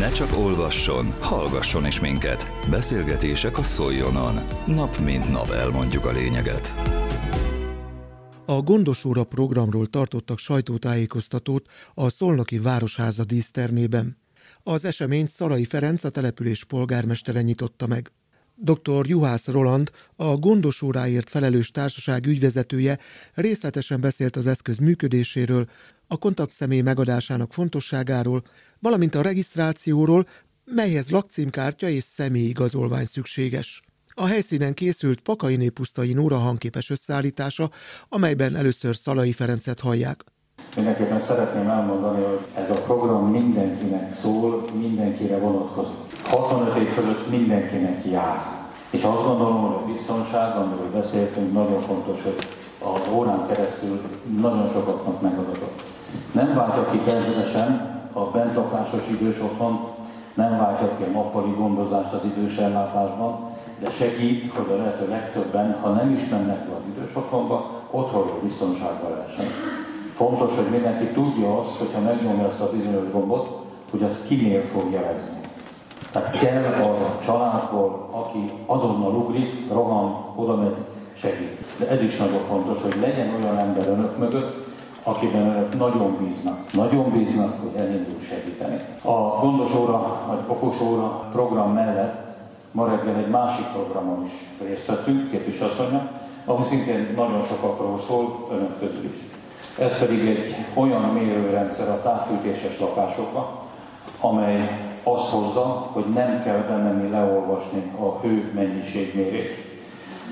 Ne csak olvasson, hallgasson is minket. Beszélgetések a Szoljonon. Nap mint nap elmondjuk a lényeget. A Gondosóra programról tartottak sajtótájékoztatót a Szolnoki Városháza dísztermében. Az eseményt Szarai Ferenc, a település polgármestere nyitotta meg. Dr. Juhász Roland, a gondosóráért felelős társaság ügyvezetője részletesen beszélt az eszköz működéséről, a kontaktszemély megadásának fontosságáról, valamint a regisztrációról, melyhez lakcímkártya és személyigazolvány szükséges. A helyszínen készült Pakainé pusztai Nóra hangképes összeállítása, amelyben először Szalai Ferencet hallják. Mindenképpen szeretném elmondani, hogy ez a program mindenkinek szól, mindenkire vonatkozik. 65 év fölött mindenkinek jár. És azt gondolom, hogy a biztonság, amiről beszéltünk, nagyon fontos, hogy az órán keresztül nagyon sokaknak megadatott. Nem váltja ki természetesen a bentlakásos idős otthon, nem váltja ki a nappali gondozást az idős ellátásban, de segít, hogy a lehető legtöbben, ha nem is mennek le az idős otthonba, otthonról biztonságban lehessen. Fontos, hogy mindenki tudja azt, hogyha megnyomja azt a bizonyos gombot, hogy az kinél fog jelezni. Tehát kell az a családból, aki azonnal ugrik, rohan, oda megy, segít. De ez is nagyon fontos, hogy legyen olyan ember önök mögött, akiben önök nagyon bíznak. Nagyon bíznak, hogy elindul segíteni. A gondos óra, vagy okos óra program mellett ma reggel egy másik programon is részt vettünk, képviselőasszonya, ami szintén nagyon sokakról szól, önök közül is. Ez pedig egy olyan mérőrendszer a távfűtéses lakásokban, amely azt hozza, hogy nem kell bemenni leolvasni a hő mennyiségmérést,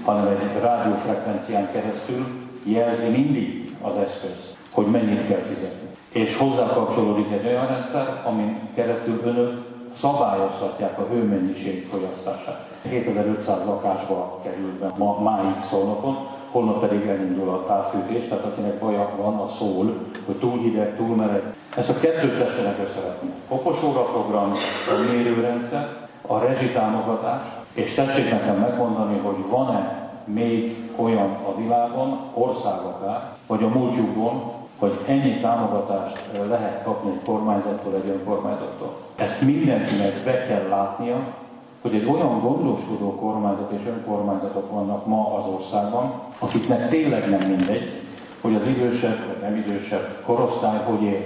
hanem egy rádiófrekvencián keresztül jelzi mindig az eszköz, hogy mennyit kell fizetni. És hozzá kapcsolódik egy olyan rendszer, amin keresztül önök szabályozhatják a hőmennyiség fogyasztását. 7500 lakásba került be ma, máig szolnokon, holnap pedig elindul a távfűtés, tehát akinek baja van, a szól, hogy túl hideg, túl meleg. Ezt a kettőt tessenek összevetni. Okos óra program, a mérőrendszer, a rezsitámogatás, és tessék nekem megmondani, hogy van-e még olyan a világon, ország akár, vagy a múltjukban, hogy ennyi támogatást lehet kapni egy kormányzattól, egy önkormányzattól. Ezt mindenkinek be kell látnia, hogy egy olyan gondoskodó kormányzat és önkormányzatok vannak ma az országban, akiknek tényleg nem mindegy, hogy az idősebb vagy nem idősebb korosztály hogy él.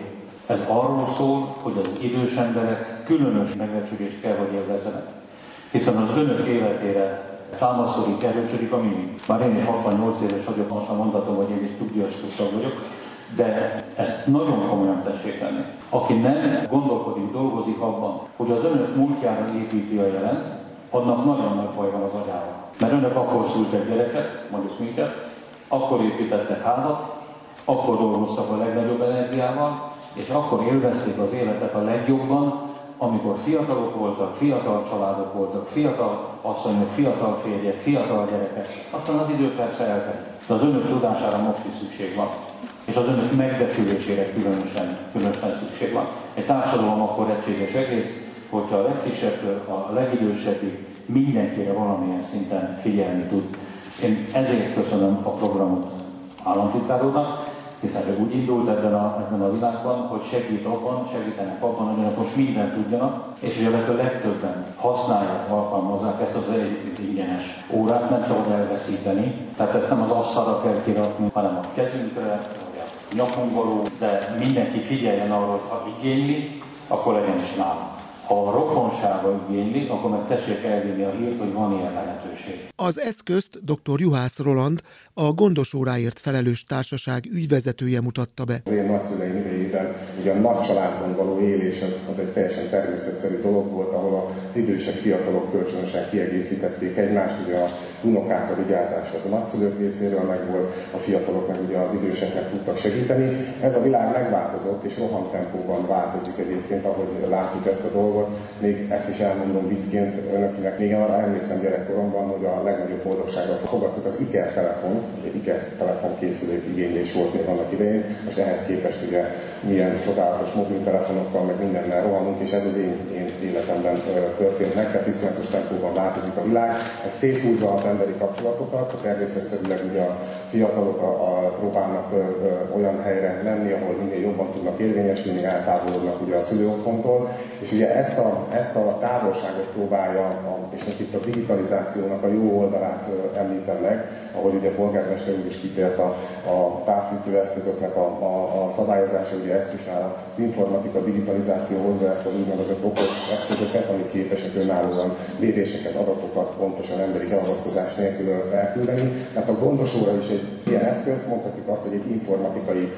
Ez arról szól, hogy az idős emberek különös megbecsülést kell, hogy élvezzenek. Hiszen az önök életére támaszkodik, erősödik a mi. Már én is 68 éves vagyok, most a mondatom, hogy én is tudjas vagyok, de ezt nagyon komolyan tessék tenni. Aki nem gondolkodik, dolgozik abban, hogy az önök múltjára építi a jelent, annak nagyon nagy baj van az agyára. Mert önök akkor szültek gyereket, mondjuk minket, akkor építettek házat, akkor dolgoztak a legnagyobb energiával, és akkor élvezték az életet a legjobban, amikor fiatalok voltak, fiatal családok voltak, fiatal asszonyok, fiatal férjek, fiatal gyerekek, aztán az idő persze eltelik. De az önök tudására most is szükség van és az önök megbecsülésére különösen, különösen szükség van. Egy társadalom akkor egységes egész, hogyha a legkisebb, a legidősebbig mindenkire valamilyen szinten figyelni tud. Én ezért köszönöm a programot államtitkároknak, hiszen ő úgy indult ebben a, ebben a világban, hogy segít abban, segítenek abban, hogy önök most mindent tudjanak, és hogy a lehető legtöbben használják, alkalmazzák ezt az ingyenes órát, nem szabad elveszíteni. Tehát ezt nem az asztalra kell kirakni, hanem a kezünkre, nyakon való, de mindenki figyeljen arra, hogy ha igényli, akkor legyen is nálam. Ha a rokonsága igényli, akkor meg tessék elvinni a hírt, hogy van ilyen lehetőség. Az eszközt dr. Juhász Roland, a gondosóráért felelős társaság ügyvezetője mutatta be. Az én nagyszüleim idejében ugye a nagy családban való élés az, az egy teljesen természetszerű dolog volt, ahol az idősek, fiatalok kölcsönösen kiegészítették egymást, ugye a unokákra vigyázásra az a nagyszülők részéről meg volt, a fiatalok meg ugye az időseknek tudtak segíteni. Ez a világ megváltozott, és rohantempóban változik egyébként, ahogy látjuk ezt a dolgot. Még ezt is elmondom viccként önöknek, még arra emlékszem gyerekkoromban, hogy a legnagyobb boldogságra fogadtuk az IKEA telefont, egy IKEA telefon készülék igénylés volt még annak idején, és ehhez képest ugye milyen csodálatos mobiltelefonokkal, meg mindennel rohanunk, és ez az én, én életemben történt meg, tehát viszonylatos tempóban változik a világ. Ez széthúzza a emberi kapcsolatokat, természetszerűleg ugye a fiatalok a, a, próbálnak ö, ö, olyan helyre menni, ahol minél jobban tudnak érvényesülni, eltávolodnak ugye a szülőotthontól, és ugye ezt a, ezt a távolságot próbálja, a, és most itt a digitalizációnak a jó oldalát ö, említem meg, ahogy ugye a polgármester úr is kitért a, a távfűtő eszközöknek a, a, a szabályozása, ugye ezt is az informatika digitalizáció hozza ezt az úgynevezett okos eszközöket, amik képesek önállóan méréseket, adatokat pontosan emberi beavatkozás nélkül elküldeni. Tehát a gondos óra is egy ilyen eszköz, mondhatjuk azt, hogy egy informatikai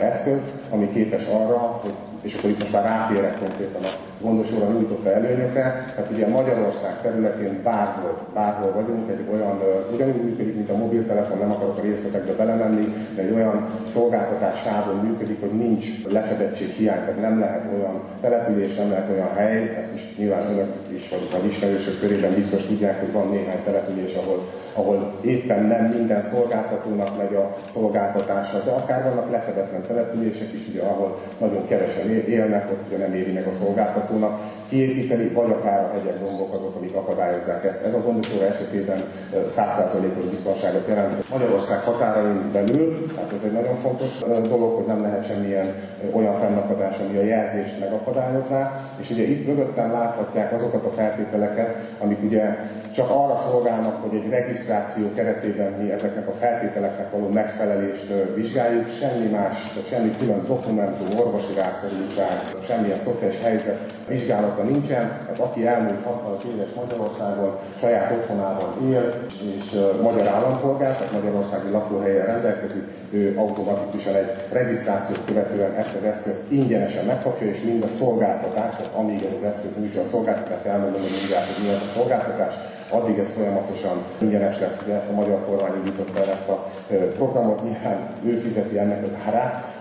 eszköz, ami képes arra, hogy és akkor itt most már rátérek konkrétan a gondosóra nyújtotta előnyökre. Tehát ugye Magyarország területén bárhol, bárhol vagyunk, egy olyan, ugyanúgy működik, mint a mobiltelefon, nem akarok a részletekbe belemenni, de egy olyan szolgáltatás sávon működik, hogy nincs lefedettség hiány, tehát nem lehet olyan település, nem lehet olyan hely, ezt is nyilván önök is, vagy a ismerősök körében biztos tudják, hogy van néhány település, ahol ahol éppen nem minden szolgáltatónak megy a szolgáltatása, de akár vannak lefedetlen települések is, ugye, ahol nagyon kevesen élnek, ott ugye nem éri meg a szolgáltatónak kiépíteni, vagy akár a hegyek, dombok azok, amik akadályozzák ezt. Ez a gondosóra esetében 100%-os biztonságot jelent. Magyarország határain belül, hát ez egy nagyon fontos dolog, hogy nem lehet semmilyen olyan fennakadás, ami a jelzést megakadályozná, és ugye itt mögöttem láthatják azokat a feltételeket, amik ugye csak arra szolgálnak, hogy egy regisztráció keretében mi ezeknek a feltételeknek való megfelelést vizsgáljuk, semmi más, semmi külön dokumentum, orvosi rászorultság, semmilyen szociális helyzet vizsgálata nincsen. Hát aki elmúlt 65 éves Magyarországon saját otthonában él, és magyar állampolgár, tehát magyarországi lakóhelyen rendelkezik, automatikusan egy regisztrációt követően ezt az eszközt ingyenesen megkapja, és mind a szolgáltatás, tehát amíg ez az eszköz nyújtja a szolgáltatást, elmondom, hogy mindjárt, hogy mi az a szolgáltatás, addig ez folyamatosan ingyenes lesz, ugye ezt a magyar kormány indította el ezt a programot, nyilván ő fizeti ennek az árát,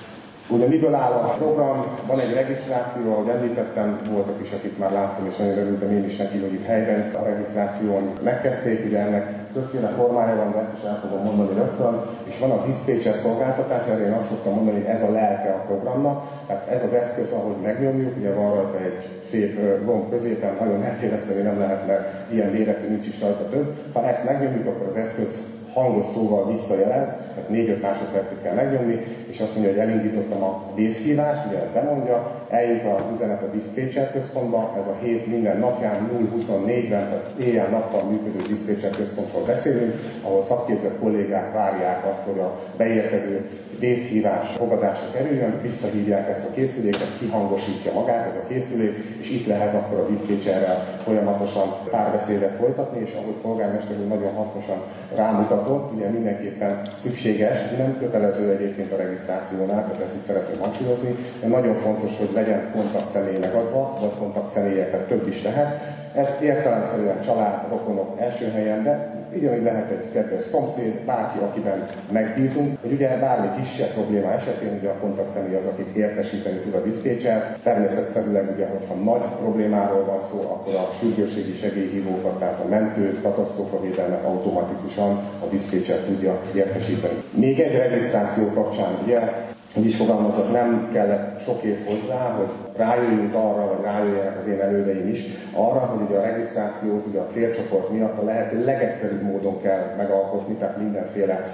Ugye miből áll a program? Van egy regisztráció, ahogy említettem, voltak is, akik már láttam, és nagyon örültem én is neki, hogy itt helyben a regisztráción megkezdték, ugye ennek többféle formája van, de ezt is el fogom mondani rögtön, és van a diszpécser szolgáltatás, erre én azt szoktam mondani, hogy ez a lelke a programnak, tehát ez az eszköz, ahogy megnyomjuk, ugye van rajta egy szép gomb középen, nagyon elképeszteni nem lehet, mert ilyen méretű nincs is rajta több. Ha ezt megnyomjuk, akkor az eszköz hangos szóval visszajelez, tehát 4-5 másodpercig kell megnyomni, és azt mondja, hogy elindítottam a vészhívást, ugye ezt bemondja, eljut az üzenet a diszpécser központba, ez a hét minden napján 0-24-ben, tehát éjjel-nappal működő diszpécser központról beszélünk, ahol szakképzett kollégák várják azt, hogy a beérkező vészhívás fogadásra kerüljön, visszahívják ezt a készüléket, kihangosítja magát ez a készülék, és itt lehet akkor a diszpécserrel folyamatosan párbeszédet folytatni, és ahogy polgármester nagyon hasznosan rámutatott, ugye mindenképpen szükséges, nem kötelező egyébként a regisztrációnál, tehát ezt is szeretném hangsúlyozni, de nagyon fontos, hogy legyen kontaktszemély megadva, vagy kontaktszemélyeket több is lehet. Ez értelemszerűen család, rokonok első helyen, de ugyanúgy lehet egy kedves szomszéd, bárki, akiben megbízunk, hogy ugye bármi kisebb probléma esetén ugye a kontaktszemély az, akit értesíteni tud a diszpécser. Természetszerűleg ugye, hogyha nagy problémáról van szó, akkor a sürgősségi segélyhívókat, tehát a mentőt, katasztrófavédelmet automatikusan a diszpécser tudja értesíteni. Még egy regisztráció kapcsán ugye úgy is fogalmazok, nem kellett sok ész hozzá, hogy rájöjjünk arra, vagy rájöjjenek az én elődeim is, arra, hogy ugye a regisztrációt ugye a célcsoport miatt a lehető legegyszerűbb módon kell megalkotni, tehát mindenféle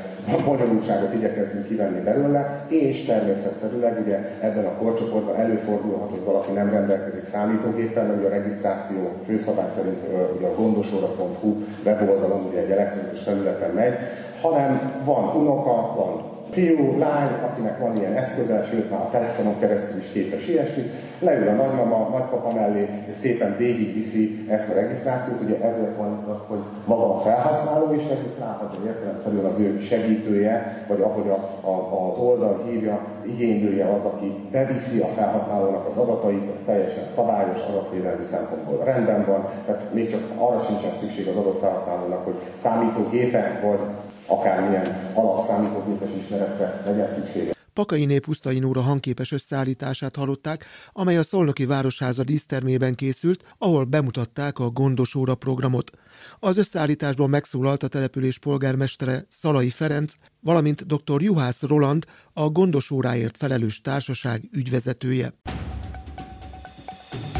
bonyolultságot igyekezzünk kivenni belőle, és természetszerűleg ugye ebben a korcsoportban előfordulhat, hogy valaki nem rendelkezik számítógéppel, mert ugye a regisztráció főszabály szerint ugye a gondosóra.hu weboldalon ugye egy elektronikus területen megy, hanem van unoka, van fiú, lány, akinek van ilyen eszköze, sőt már a telefonon keresztül is képes ilyesmit, leül a nagymama, nagypapa mellé, és szépen végigviszi ezt a regisztrációt. Ugye ezért van az, hogy maga a felhasználó is regisztrálhat, hogy értelemszerűen az ő segítője, vagy ahogy a, a, az oldal hívja, igénylője az, aki beviszi a felhasználónak az adatait, ez teljesen szabályos adatvédelmi szempontból rendben van, tehát még csak arra sincsen szükség az adott felhasználónak, hogy számítógépen vagy akármilyen alapszámítógépes ismeretre legyen szüksége. Pakai Nép Nóra hangképes összeállítását hallották, amely a Szolnoki Városháza dísztermében készült, ahol bemutatták a Gondos Óra programot. Az összeállításban megszólalt a település polgármestere Szalai Ferenc, valamint dr. Juhász Roland, a Gondos Óráért felelős társaság ügyvezetője.